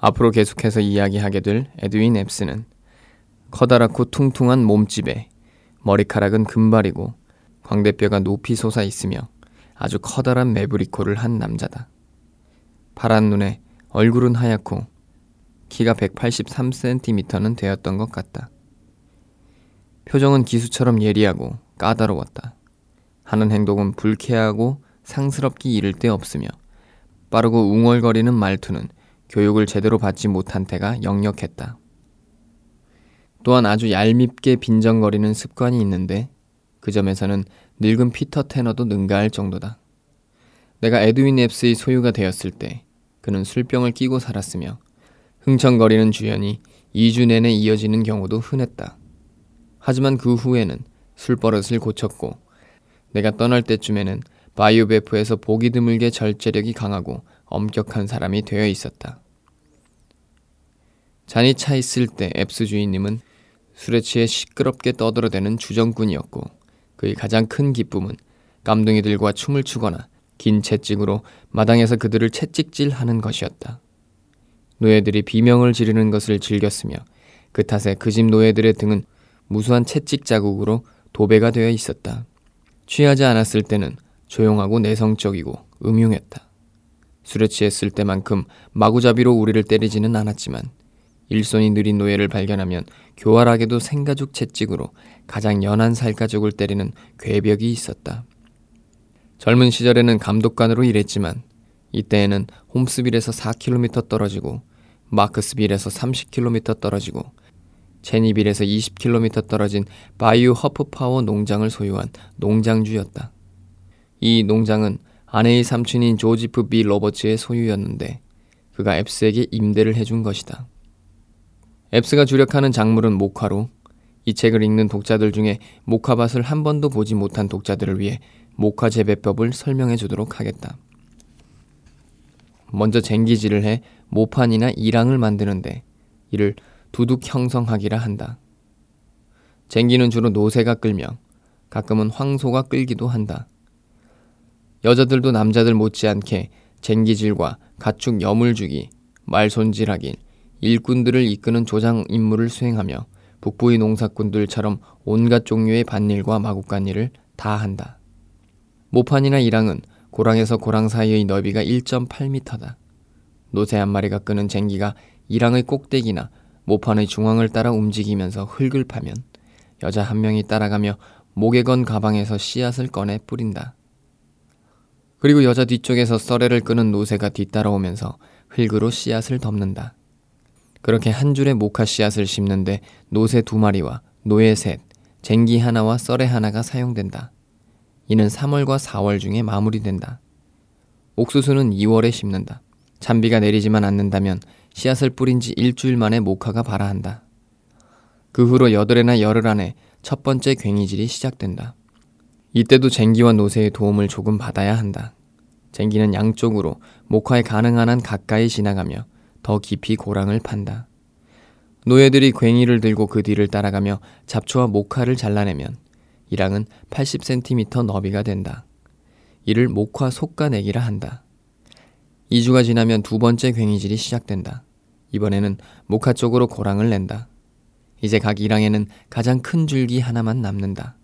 앞으로 계속해서 이야기하게 될 에드윈 앱스는 커다랗고 퉁퉁한 몸집에 머리카락은 금발이고 광대뼈가 높이 솟아 있으며 아주 커다란 매부리코를 한 남자다. 파란 눈에 얼굴은 하얗고 키가 183cm는 되었던 것 같다. 표정은 기수처럼 예리하고 까다로웠다. 하는 행동은 불쾌하고 상스럽기 이를 데 없으며 빠르고 웅얼거리는 말투는 교육을 제대로 받지 못한 태가 역력했다. 또한 아주 얄밉게 빈정거리는 습관이 있는데 그 점에서는 늙은 피터 테너도 능가할 정도다. 내가 에드윈 앱스의 소유가 되었을 때 그는 술병을 끼고 살았으며 흥청거리는 주연이 2주 내내 이어지는 경우도 흔했다. 하지만 그 후에는 술버릇을 고쳤고 내가 떠날 때쯤에는 바이오베프에서 보기 드물게 절제력이 강하고 엄격한 사람이 되어 있었다. 잔이 차 있을 때 앱스 주인님은 술에 취해 시끄럽게 떠들어대는 주정꾼이었고 그의 가장 큰 기쁨은 깜둥이들과 춤을 추거나 긴 채찍으로 마당에서 그들을 채찍질하는 것이었다. 노예들이 비명을 지르는 것을 즐겼으며 그 탓에 그 집 노예들의 등은 무수한 채찍 자국으로 도배가 되어 있었다. 취하지 않았을 때는 조용하고 내성적이고 음흉했다. 술에 취했을 때만큼 마구잡이로 우리를 때리지는 않았지만 일손이 느린 노예를 발견하면 교활하게도 생가죽 채찍으로 가장 연한 살가죽을 때리는 괴벽이 있었다. 젊은 시절에는 감독관으로 일했지만 이때에는 홈스빌에서 4km 떨어지고 마크스빌에서 30km 떨어지고 제니빌에서 20km 떨어진 바이오 허프파워 농장을 소유한 농장주였다. 이 농장은 아내의 삼촌인 조지프 비 로버츠의 소유였는데 그가 앱스에게 임대를 해준 것이다. 앱스가 주력하는 작물은 목화로 이 책을 읽는 독자들 중에 목화밭을 한 번도 보지 못한 독자들을 위해 목화 재배법을 설명해 주도록 하겠다. 먼저 쟁기질을 해 모판이나 이랑을 만드는데 이를 두둑 형성하기라 한다. 쟁기는 주로 노새가 끌며 가끔은 황소가 끌기도 한다. 여자들도 남자들 못지않게 쟁기질과 가축 여물주기, 말손질하기, 일꾼들을 이끄는 조장 임무를 수행하며 북부의 농사꾼들처럼 온갖 종류의 밭일과 마구간 일을 다 한다. 모판이나 이랑은 고랑에서 고랑 사이의 너비가 1.8m다. 노새 한 마리가 끄는 쟁기가 이랑의 꼭대기나 모판의 중앙을 따라 움직이면서 흙을 파면 여자 한 명이 따라가며 목에 건 가방에서 씨앗을 꺼내 뿌린다. 그리고 여자 뒤쪽에서 썰애를 끄는 노새가 뒤따라오면서 흙으로 씨앗을 덮는다. 그렇게 한 줄의 모카 씨앗을 심는데 노새 두 마리와 노예 셋, 쟁기 하나와 썰애 하나가 사용된다. 이는 3월과 4월 중에 마무리된다. 옥수수는 2월에 심는다. 잔비가 내리지만 않는다면 씨앗을 뿌린 지 일주일 만에 모카가 발아한다. 그 후로 여덟해나 열흘 안에 첫 번째 괭이질이 시작된다. 이때도 쟁기와 노새의 도움을 조금 받아야 한다. 쟁기는 양쪽으로 목화에 가능한 한 가까이 지나가며 더 깊이 고랑을 판다. 노예들이 괭이를 들고 그 뒤를 따라가며 잡초와 목화를 잘라내면 이랑은 80cm 너비가 된다. 이를 목화 속가내기라 한다. 2주가 지나면 두 번째 괭이질이 시작된다. 이번에는 목화 쪽으로 고랑을 낸다. 이제 각 이랑에는 가장 큰 줄기 하나만 남는다.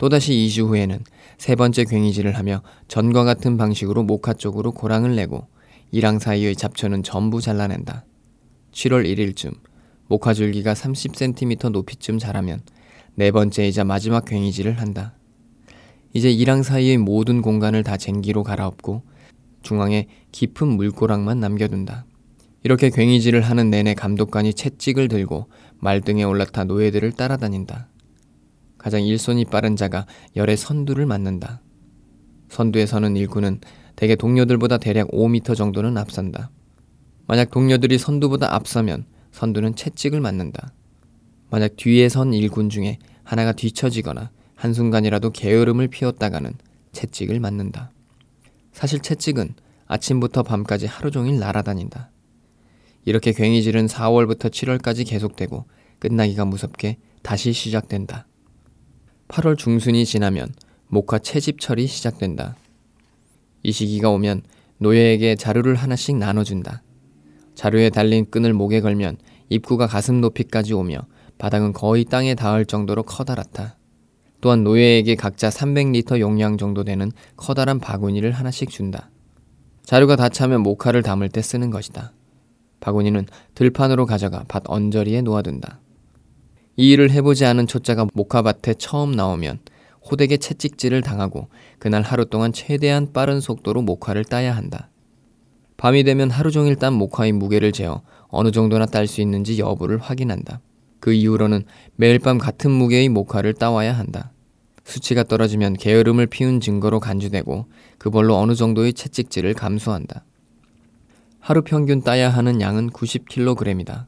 또다시 2주 후에는 세 번째 괭이질을 하며 전과 같은 방식으로 목화 쪽으로 고랑을 내고 이랑 사이의 잡초는 전부 잘라낸다. 7월 1일쯤 목화 줄기가 30cm 높이쯤 자라면 네 번째이자 마지막 괭이질을 한다. 이제 이랑 사이의 모든 공간을 다 쟁기로 갈아엎고 중앙에 깊은 물고랑만 남겨둔다. 이렇게 괭이질을 하는 내내 감독관이 채찍을 들고 말등에 올라타 노예들을 따라다닌다. 가장 일손이 빠른 자가 열의 선두를 맡는다. 선두에 서는 일꾼은 대개 동료들보다 대략 5m 정도는 앞선다. 만약 동료들이 선두보다 앞서면 선두는 채찍을 맞는다. 만약 뒤에 선 일군 중에 하나가 뒤처지거나 한순간이라도 게으름을 피웠다가는 채찍을 맞는다. 사실 채찍은 아침부터 밤까지 하루 종일 날아다닌다. 이렇게 괭이질은 4월부터 7월까지 계속되고 끝나기가 무섭게 다시 시작된다. 8월 중순이 지나면 목화 채집철이 시작된다. 이 시기가 오면 노예에게 자루를 하나씩 나눠준다. 자루에 달린 끈을 목에 걸면 입구가 가슴 높이까지 오며 바닥은 거의 땅에 닿을 정도로 커다랗다. 또한 노예에게 각자 300리터 용량 정도 되는 커다란 바구니를 하나씩 준다. 자루가 다 차면 모카를 담을 때 쓰는 것이다. 바구니는 들판으로 가져가 밭 언저리에 놓아둔다. 이 일을 해보지 않은 초짜가 모카밭에 처음 나오면 호되게 채찍질을 당하고 그날 하루 동안 최대한 빠른 속도로 모카를 따야 한다. 밤이 되면 하루 종일 딴 모카의 무게를 재어 어느 정도나 딸 수 있는지 여부를 확인한다. 그 이후로는 매일 밤 같은 무게의 모카를 따와야 한다. 수치가 떨어지면 게으름을 피운 증거로 간주되고 그걸로 어느 정도의 채찍질을 감수한다. 하루 평균 따야 하는 양은 90kg이다.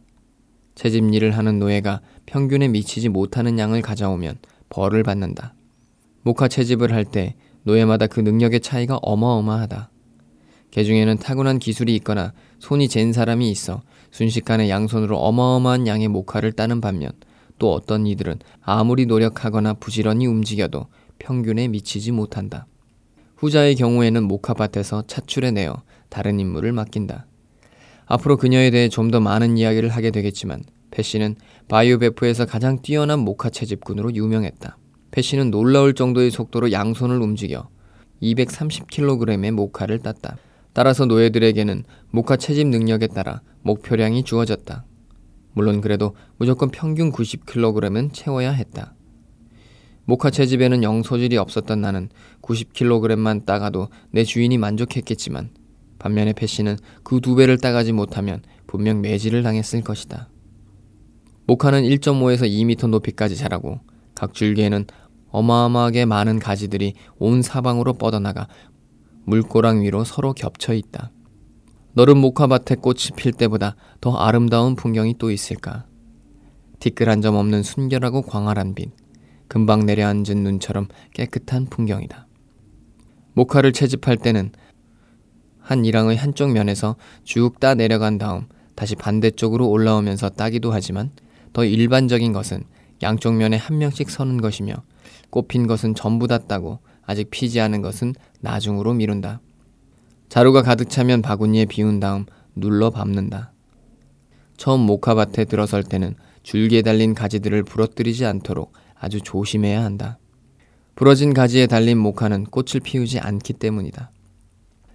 채집 일을 하는 노예가 평균에 미치지 못하는 양을 가져오면 벌을 받는다. 모카 채집을 할 때 노예마다 그 능력의 차이가 어마어마하다. 개 중에는 타고난 기술이 있거나 손이 잰 사람이 있어 순식간에 양손으로 어마어마한 양의 모카를 따는 반면 또 어떤 이들은 아무리 노력하거나 부지런히 움직여도 평균에 미치지 못한다. 후자의 경우에는 모카밭에서 차출해 내어 다른 임무를 맡긴다. 앞으로 그녀에 대해 좀 더 많은 이야기를 하게 되겠지만 패시는 바이오 베프에서 가장 뛰어난 모카 채집꾼으로 유명했다. 패시는 놀라울 정도의 속도로 양손을 움직여 230kg의 모카를 땄다. 따라서 노예들에게는 모카 채집 능력에 따라 목표량이 주어졌다. 물론 그래도 무조건 평균 90kg은 채워야 했다. 모카 채집에는 영 소질이 없었던 나는 90kg만 따가도 내 주인이 만족했겠지만 반면에 패시는 그 두 배를 따가지 못하면 분명 매질을 당했을 것이다. 모카는 1.5에서 2m 높이까지 자라고 각 줄기에는 어마어마하게 많은 가지들이 온 사방으로 뻗어나가 물고랑 위로 서로 겹쳐 있다. 너른 모카밭에 꽃이 필 때보다 더 아름다운 풍경이 또 있을까? 티끌 한 점 없는 순결하고 광활한 빛, 금방 내려앉은 눈처럼 깨끗한 풍경이다. 모카를 채집할 때는 한 이랑의 한쪽 면에서 쭉 따 내려간 다음 다시 반대쪽으로 올라오면서 따기도 하지만 더 일반적인 것은 양쪽 면에 한 명씩 서는 것이며 꽃핀 것은 전부 다 따고 아직 피지 않은 것은 나중으로 미룬다. 자루가 가득 차면 바구니에 비운 다음 눌러 밟는다. 처음 모카밭에 들어설 때는 줄기에 달린 가지들을 부러뜨리지 않도록 아주 조심해야 한다. 부러진 가지에 달린 모카는 꽃을 피우지 않기 때문이다.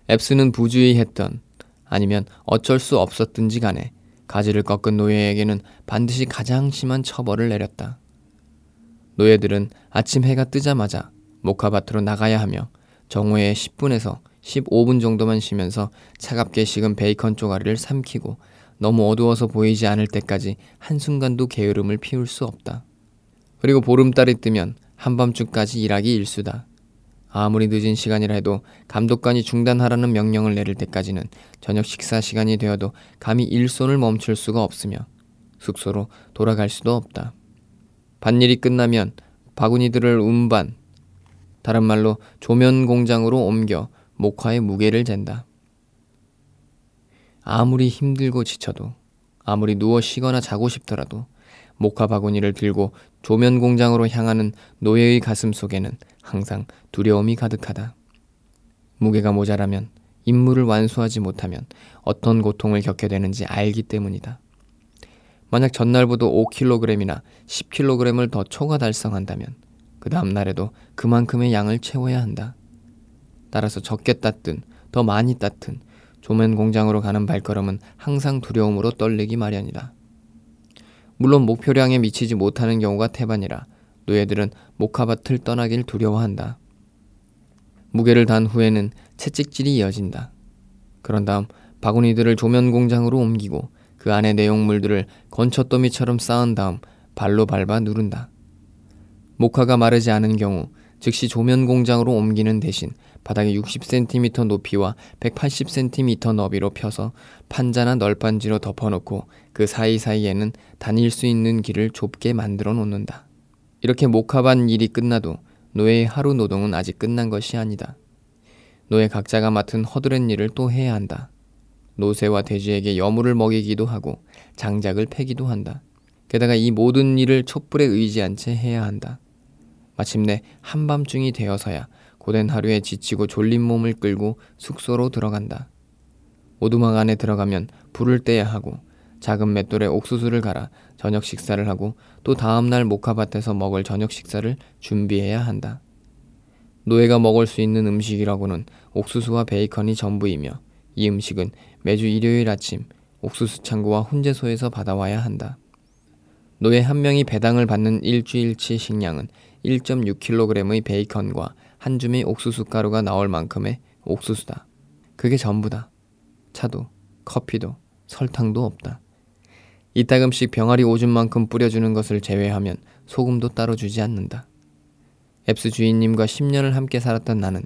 앱스는 부주의했던 아니면 어쩔 수 없었든지 간에 가지를 꺾은 노예에게는 반드시 가장 심한 처벌을 내렸다. 노예들은 아침 해가 뜨자마자 모카밭으로 나가야 하며 정오에 10분에서 15분 정도만 쉬면서 차갑게 식은 베이컨 쪼가리를 삼키고 너무 어두워서 보이지 않을 때까지 한순간도 게으름을 피울 수 없다. 그리고 보름달이 뜨면 한밤중까지 일하기 일수다. 아무리 늦은 시간이라 해도 감독관이 중단하라는 명령을 내릴 때까지는 저녁 식사 시간이 되어도 감히 일손을 멈출 수가 없으며 숙소로 돌아갈 수도 없다. 밭일이 끝나면 바구니들을 운반, 다른 말로 조면 공장으로 옮겨 목화의 무게를 잰다. 아무리 힘들고 지쳐도 아무리 누워 쉬거나 자고 싶더라도 목화 바구니를 들고 조면 공장으로 향하는 노예의 가슴 속에는 항상 두려움이 가득하다. 무게가 모자라면 임무를 완수하지 못하면 어떤 고통을 겪게 되는지 알기 때문이다. 만약 전날보다 5kg이나 10kg을 더 초과 달성한다면 그 다음 날에도 그만큼의 양을 채워야 한다. 따라서 적게 땄든 더 많이 땄든 조면 공장으로 가는 발걸음은 항상 두려움으로 떨리기 마련이다. 물론 목표량에 미치지 못하는 경우가 태반이라 노예들은 목화밭을 떠나길 두려워한다. 무게를 단 후에는 채찍질이 이어진다. 그런 다음 바구니들을 조면 공장으로 옮기고 그 안에 내용물들을 건초더미처럼 쌓은 다음 발로 밟아 누른다. 목화가 마르지 않은 경우 즉시 조면 공장으로 옮기는 대신 바닥에 60cm 높이와 180cm 너비로 펴서 판자나 널판지로 덮어놓고 그 사이사이에는 다닐 수 있는 길을 좁게 만들어 놓는다. 이렇게 목화반 일이 끝나도 노예의 하루 노동은 아직 끝난 것이 아니다. 노예 각자가 맡은 허드렛 일을 또 해야 한다. 노새와 돼지에게 여물을 먹이기도 하고 장작을 패기도 한다. 게다가 이 모든 일을 촛불에 의지한 채 해야 한다. 마침내 한밤중이 되어서야 고된 하루에 지치고 졸린 몸을 끌고 숙소로 들어간다. 오두막 안에 들어가면 불을 떼야 하고 작은 맷돌에 옥수수를 갈아 저녁 식사를 하고 또 다음날 목화밭에서 먹을 저녁 식사를 준비해야 한다. 노예가 먹을 수 있는 음식이라고는 옥수수와 베이컨이 전부이며 이 음식은 매주 일요일 아침 옥수수 창고와 훈제소에서 받아와야 한다. 노예 한 명이 배당을 받는 일주일치 식량은 1.6kg의 베이컨과 한 줌의 옥수수 가루가 나올 만큼의 옥수수다. 그게 전부다. 차도, 커피도, 설탕도 없다. 이따금씩 병아리 오줌만큼 뿌려주는 것을 제외하면 소금도 따로 주지 않는다. 앱스 주인님과 10년을 함께 살았던 나는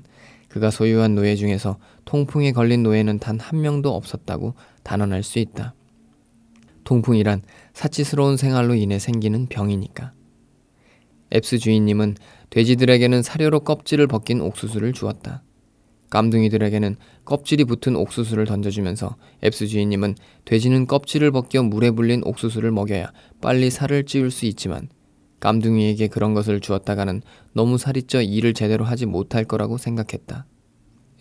그가 소유한 노예 중에서 통풍에 걸린 노예는 단 한 명도 없었다고 단언할 수 있다. 통풍이란 사치스러운 생활로 인해 생기는 병이니까. 앱스 주인님은 돼지들에게는 사료로 껍질을 벗긴 옥수수를 주었다. 깜둥이들에게는 껍질이 붙은 옥수수를 던져주면서 앱스 주인님은 돼지는 껍질을 벗겨 물에 불린 옥수수를 먹여야 빨리 살을 찌울 수 있지만 깜둥이에게 그런 것을 주었다가는 너무 살이 쪄 일을 제대로 하지 못할 거라고 생각했다.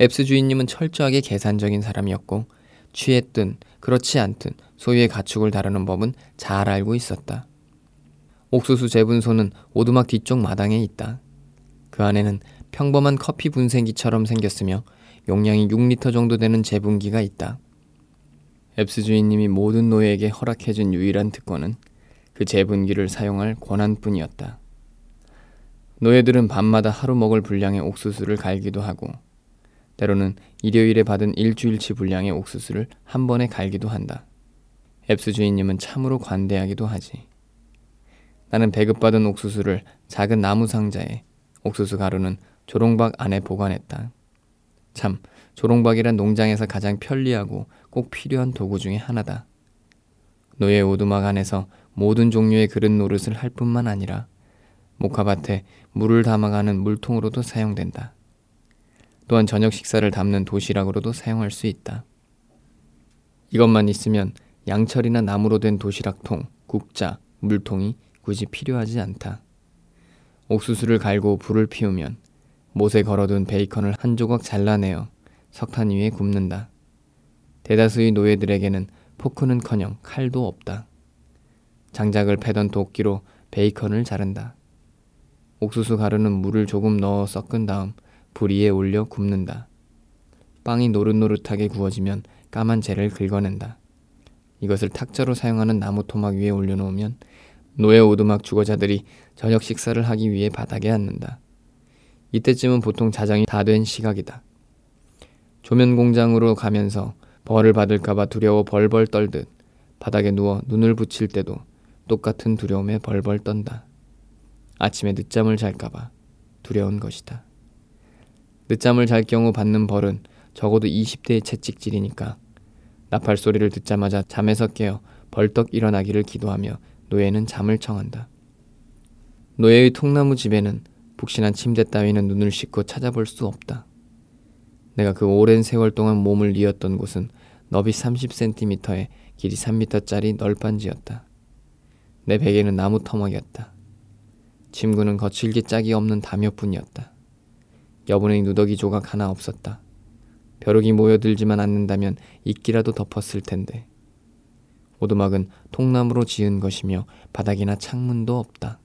앱스 주인님은 철저하게 계산적인 사람이었고 취했든 그렇지 않든 소유의 가축을 다루는 법은 잘 알고 있었다. 옥수수 재분소는 오두막 뒤쪽 마당에 있다. 그 안에는 평범한 커피 분쇄기처럼 생겼으며 용량이 6리터 정도 되는 재분기가 있다. 앱스 주인님이 모든 노예에게 허락해준 유일한 특권은 그 재분기를 사용할 권한뿐이었다. 노예들은 밤마다 하루 먹을 분량의 옥수수를 갈기도 하고 때로는 일요일에 받은 일주일치 분량의 옥수수를 한 번에 갈기도 한다. 앱스 주인님은 참으로 관대하기도 하지. 나는 배급받은 옥수수를 작은 나무 상자에 옥수수 가루는 조롱박 안에 보관했다. 참, 조롱박이란 농장에서 가장 편리하고 꼭 필요한 도구 중의 하나다. 노예 오두막 안에서 모든 종류의 그릇 노릇을 할 뿐만 아니라 목화밭에 물을 담아가는 물통으로도 사용된다. 또한 저녁 식사를 담는 도시락으로도 사용할 수 있다. 이것만 있으면 양철이나 나무로 된 도시락통, 국자, 물통이 굳이 필요하지 않다. 옥수수를 갈고 불을 피우면 못에 걸어둔 베이컨을 한 조각 잘라내어 석탄 위에 굽는다. 대다수의 노예들에게는 포크는커녕 칼도 없다. 장작을 패던 도끼로 베이컨을 자른다. 옥수수 가루는 물을 조금 넣어 섞은 다음 불 위에 올려 굽는다. 빵이 노릇노릇하게 구워지면 까만 재를 긁어낸다. 이것을 탁자로 사용하는 나무 토막 위에 올려놓으면 노예 오두막 주거자들이 저녁 식사를 하기 위해 바닥에 앉는다. 이때쯤은 보통 자정이 다 된 시각이다. 조면 공장으로 가면서 벌을 받을까봐 두려워 벌벌 떨듯 바닥에 누워 눈을 붙일 때도 똑같은 두려움에 벌벌 떤다. 아침에 늦잠을 잘까봐 두려운 것이다. 늦잠을 잘 경우 받는 벌은 적어도 20대의 채찍질이니까 나팔 소리를 듣자마자 잠에서 깨어 벌떡 일어나기를 기도하며 노예는 잠을 청한다. 노예의 통나무 집에는 북신한 침대 따위는 눈을 씻고 찾아볼 수 없다. 내가 그 오랜 세월 동안 몸을 뉘었던 곳은 너비 30cm에 길이 3m짜리 널빤지였다. 내 베개는 나무 터막이었다. 침구는 거칠게 짝이 없는 담요뿐이었다. 여분의 누더기 조각 하나 없었다. 벼룩이 모여들지만 않는다면 이끼라도 덮었을 텐데. 오두막은 통나무로 지은 것이며 바닥이나 창문도 없다.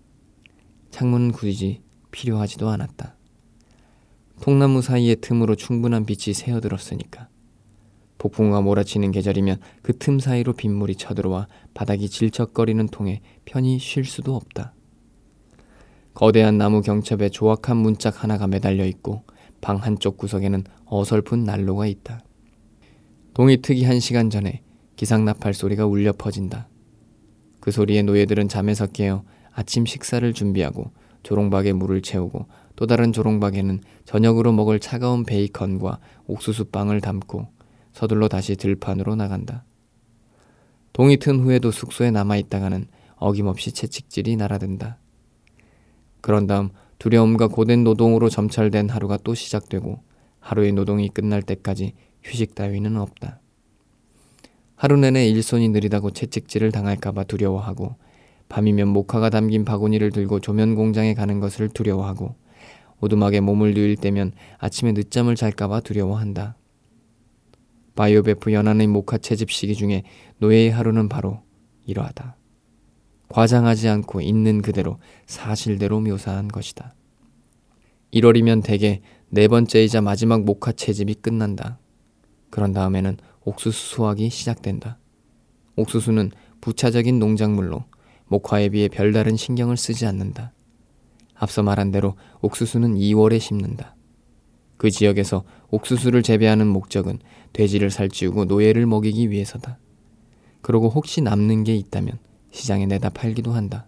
창문은 굳이 필요하지도 않았다. 통나무 사이의 틈으로 충분한 빛이 새어들었으니까. 폭풍과 몰아치는 계절이면 그 틈 사이로 빗물이 쳐들어와 바닥이 질척거리는 통에 편히 쉴 수도 없다. 거대한 나무 경첩에 조악한 문짝 하나가 매달려 있고 방 한쪽 구석에는 어설픈 난로가 있다. 동이 트기 한 시간 전에 기상 나팔 소리가 울려 퍼진다. 그 소리에 노예들은 잠에서 깨어 아침 식사를 준비하고 조롱박에 물을 채우고 또 다른 조롱박에는 저녁으로 먹을 차가운 베이컨과 옥수수빵을 담고 서둘러 다시 들판으로 나간다. 동이 튼 후에도 숙소에 남아 있다가는 어김없이 채찍질이 날아든다. 그런 다음 두려움과 고된 노동으로 점철된 하루가 또 시작되고 하루의 노동이 끝날 때까지 휴식 따위는 없다. 하루 내내 일손이 느리다고 채찍질을 당할까봐 두려워하고 밤이면 목화가 담긴 바구니를 들고 조면 공장에 가는 것을 두려워하고 오두막에 몸을 누일 때면 아침에 늦잠을 잘까봐 두려워한다. 바이오베프 연안의 목화 채집 시기 중에 노예의 하루는 바로 이러하다. 과장하지 않고 있는 그대로 사실대로 묘사한 것이다. 1월이면 대개 네 번째이자 마지막 목화 채집이 끝난다. 그런 다음에는 옥수수 수확이 시작된다. 옥수수는 부차적인 농작물로 목화에 비해 별다른 신경을 쓰지 않는다. 앞서 말한 대로 옥수수는 2월에 심는다. 그 지역에서 옥수수를 재배하는 목적은 돼지를 살찌우고 노예를 먹이기 위해서다. 그러고 혹시 남는 게 있다면 시장에 내다 팔기도 한다.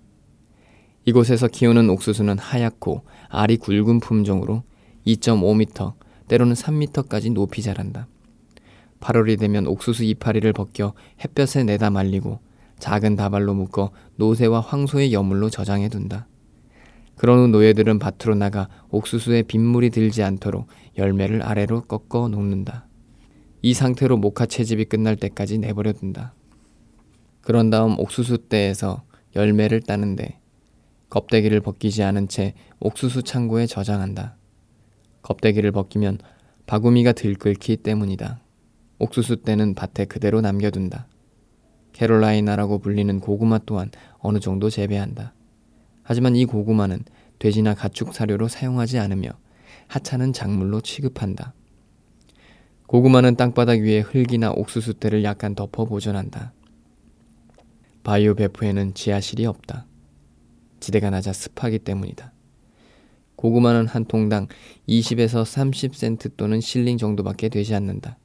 이곳에서 키우는 옥수수는 하얗고 알이 굵은 품종으로 2.5m, 때로는 3m까지 높이 자란다. 8월이 되면 옥수수 이파리를 벗겨 햇볕에 내다 말리고 작은 다발로 묶어 노새와 황소의 여물로 저장해 둔다. 그런 후 노예들은 밭으로 나가 옥수수에 빗물이 들지 않도록 열매를 아래로 꺾어 놓는다. 이 상태로 목화 채집이 끝날 때까지 내버려 둔다. 그런 다음 옥수수 떼에서 열매를 따는데 껍데기를 벗기지 않은 채 옥수수 창고에 저장한다. 껍데기를 벗기면 바구미가 들끓기 때문이다. 옥수수 떼는 밭에 그대로 남겨둔다. 캐롤라이나라고 불리는 고구마 또한 어느 정도 재배한다. 하지만 이 고구마는 돼지나 가축 사료로 사용하지 않으며 하찮은 작물로 취급한다. 고구마는 땅바닥 위에 흙이나 옥수수 떼를 약간 덮어 보존한다. 바이오 베프에는 지하실이 없다. 지대가 낮아 습하기 때문이다. 고구마는 한 통당 20에서 30센트 또는 실링 정도밖에 되지 않는다.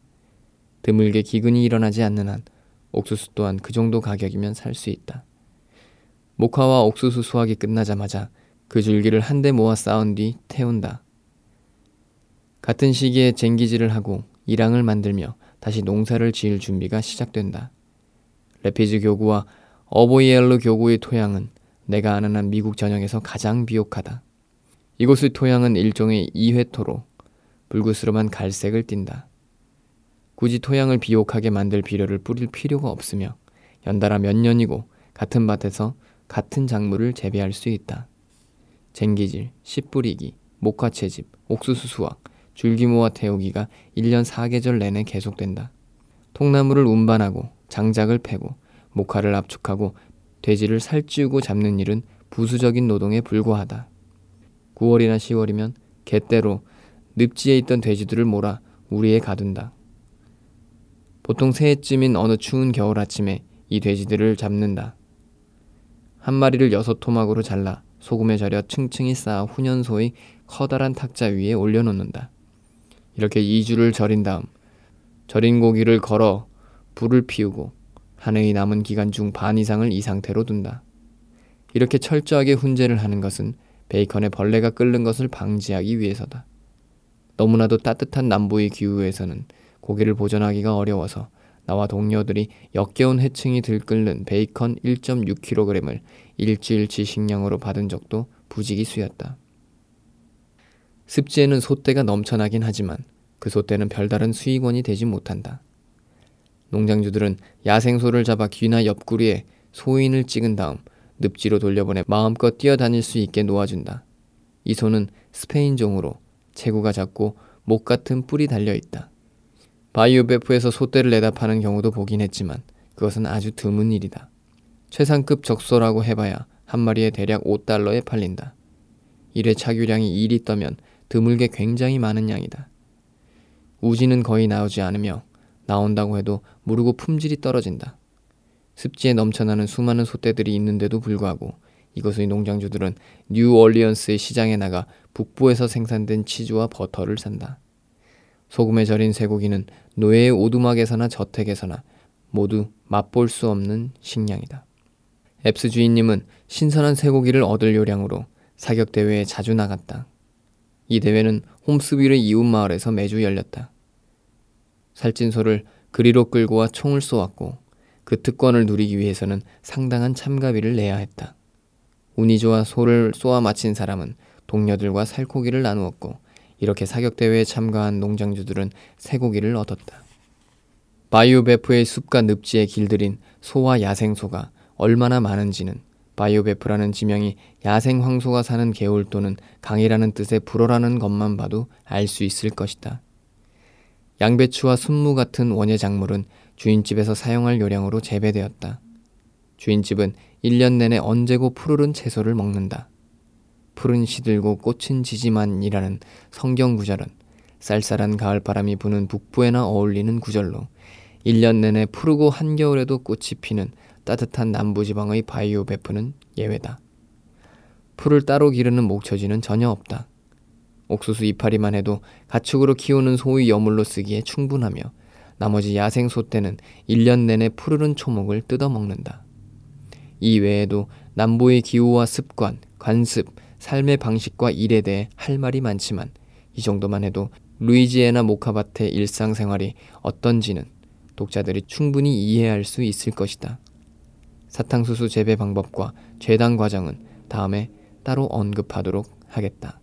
드물게 기근이 일어나지 않는 한 옥수수 또한 그 정도 가격이면 살 수 있다. 목화와 옥수수 수확이 끝나자마자 그 줄기를 한데 모아 쌓은 뒤 태운다. 같은 시기에 쟁기질을 하고 이랑을 만들며 다시 농사를 지을 준비가 시작된다. 레피즈 교구와 어보이엘로 교구의 토양은 내가 아는 한 미국 전역에서 가장 비옥하다. 이곳의 토양은 일종의 이회토로 불구스름한 갈색을 띈다. 굳이 토양을 비옥하게 만들 비료를 뿌릴 필요가 없으며 연달아 몇 년이고 같은 밭에서 같은 작물을 재배할 수 있다. 쟁기질, 씨 뿌리기, 목화 채집, 옥수수 수확, 줄기 모아 태우기가 1년 4계절 내내 계속된다. 통나무를 운반하고 장작을 패고 목화를 압축하고 돼지를 살찌우고 잡는 일은 부수적인 노동에 불과하다. 9월이나 10월이면 개떼로 늪지에 있던 돼지들을 몰아 우리에 가둔다. 보통 새해쯤인 어느 추운 겨울 아침에 이 돼지들을 잡는다. 한 마리를 여섯 토막으로 잘라 소금에 절여 층층이 쌓아 훈연소의 커다란 탁자 위에 올려놓는다. 이렇게 2주를 절인 다음 절인 고기를 걸어 불을 피우고 한 해의 남은 기간 중 반 이상을 이 상태로 둔다. 이렇게 철저하게 훈제를 하는 것은 베이컨에 벌레가 끓는 것을 방지하기 위해서다. 너무나도 따뜻한 남부의 기후에서는 고기를 보존하기가 어려워서 나와 동료들이 역겨운 해층이 들끓는 베이컨 1.6kg을 일주일치 식량으로 받은 적도 부지기수였다. 습지에는 소떼가 넘쳐나긴 하지만 그 소떼는 별다른 수익원이 되지 못한다. 농장주들은 야생소를 잡아 귀나 옆구리에 소인을 찍은 다음 늪지로 돌려보내 마음껏 뛰어다닐 수 있게 놓아준다. 이 소는 스페인 종으로 체구가 작고 목 같은 뿔이 달려 있다. 바이오베프에서 소떼를 내다 파는 경우도 보긴 했지만 그것은 아주 드문 일이다. 최상급 적소라고 해봐야 한 마리에 대략 5달러에 팔린다. 일회 차규량이 1이 떠면 드물게 굉장히 많은 양이다. 우지는 거의 나오지 않으며 나온다고 해도 무르고 품질이 떨어진다. 습지에 넘쳐나는 수많은 소떼들이 있는데도 불구하고 이곳의 농장주들은 뉴올리언스의 시장에 나가 북부에서 생산된 치즈와 버터를 산다. 소금에 절인 쇠고기는 노예의 오두막에서나 저택에서나 모두 맛볼 수 없는 식량이다. 앱스 주인님은 신선한 쇠고기를 얻을 요량으로 사격 대회에 자주 나갔다. 이 대회는 홈스빌의 이웃 마을에서 매주 열렸다. 살찐 소를 그리로 끌고 와 총을 쏘았고 그 특권을 누리기 위해서는 상당한 참가비를 내야 했다. 운이 좋아 소를 쏘아 마친 사람은 동료들과 살코기를 나누었고 이렇게 사격대회에 참가한 농장주들은 쇠고기를 얻었다. 바이오베프의 숲과 늪지에 길들인 소와 야생소가 얼마나 많은지는 바이오베프라는 지명이 야생 황소가 사는 개울 또는 강이라는 뜻의 불어라는 것만 봐도 알 수 있을 것이다. 양배추와 순무 같은 원예 작물은 주인집에서 사용할 요량으로 재배되었다. 주인집은 1년 내내 언제고 푸르른 채소를 먹는다. 푸른 시들고 꽃은 지지만이라는 성경 구절은 쌀쌀한 가을 바람이 부는 북부에나 어울리는 구절로 1년 내내 푸르고 한겨울에도 꽃이 피는 따뜻한 남부지방의 바이오 베프는 예외다. 풀을 따로 기르는 목처지는 전혀 없다. 옥수수 이파리만 해도 가축으로 키우는 소의 여물로 쓰기에 충분하며 나머지 야생 소떼는 1년 내내 푸르른 초목을 뜯어먹는다. 이 외에도 남부의 기후와 습관, 관습, 삶의 방식과 일에 대해 할 말이 많지만 이 정도만 해도 루이지애나 모카밭의 일상생활이 어떤지는 독자들이 충분히 이해할 수 있을 것이다. 사탕수수 재배 방법과 재단 과정은 다음에 따로 언급하도록 하겠다.